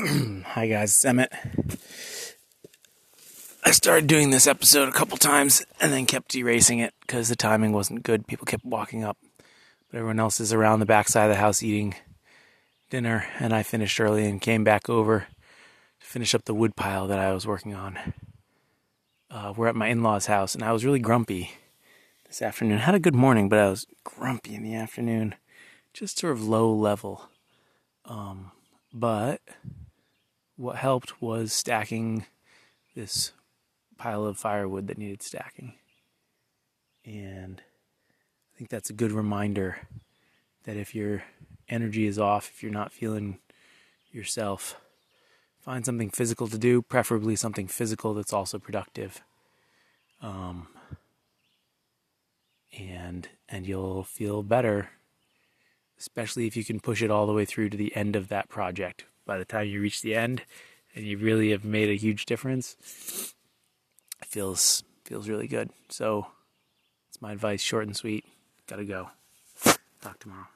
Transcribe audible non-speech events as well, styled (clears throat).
(clears throat) Hi guys, it's Emmett. I started doing this episode a couple times and then kept erasing it because the timing wasn't good. People kept walking up, but everyone else is around the backside of the house eating dinner, and I finished early and came back over to finish up the wood pile that I was working on. Uh, we're at my in-laws' house, and I was really grumpy this afternoon. Had a good morning, but I was grumpy in the afternoon, just sort of low level. Um, but what helped was stacking this pile of firewood that needed stacking. And I think that's a good reminder that if your energy is off, if you're not feeling yourself, find something physical to do, preferably something physical that's also productive. Um, and and you'll feel better especially if you can push it all the way through to the end of that project. By the time you reach the end and you really have made a huge difference, it feels feels really good. So it's my advice, short and sweet. Gotta go. Talk tomorrow.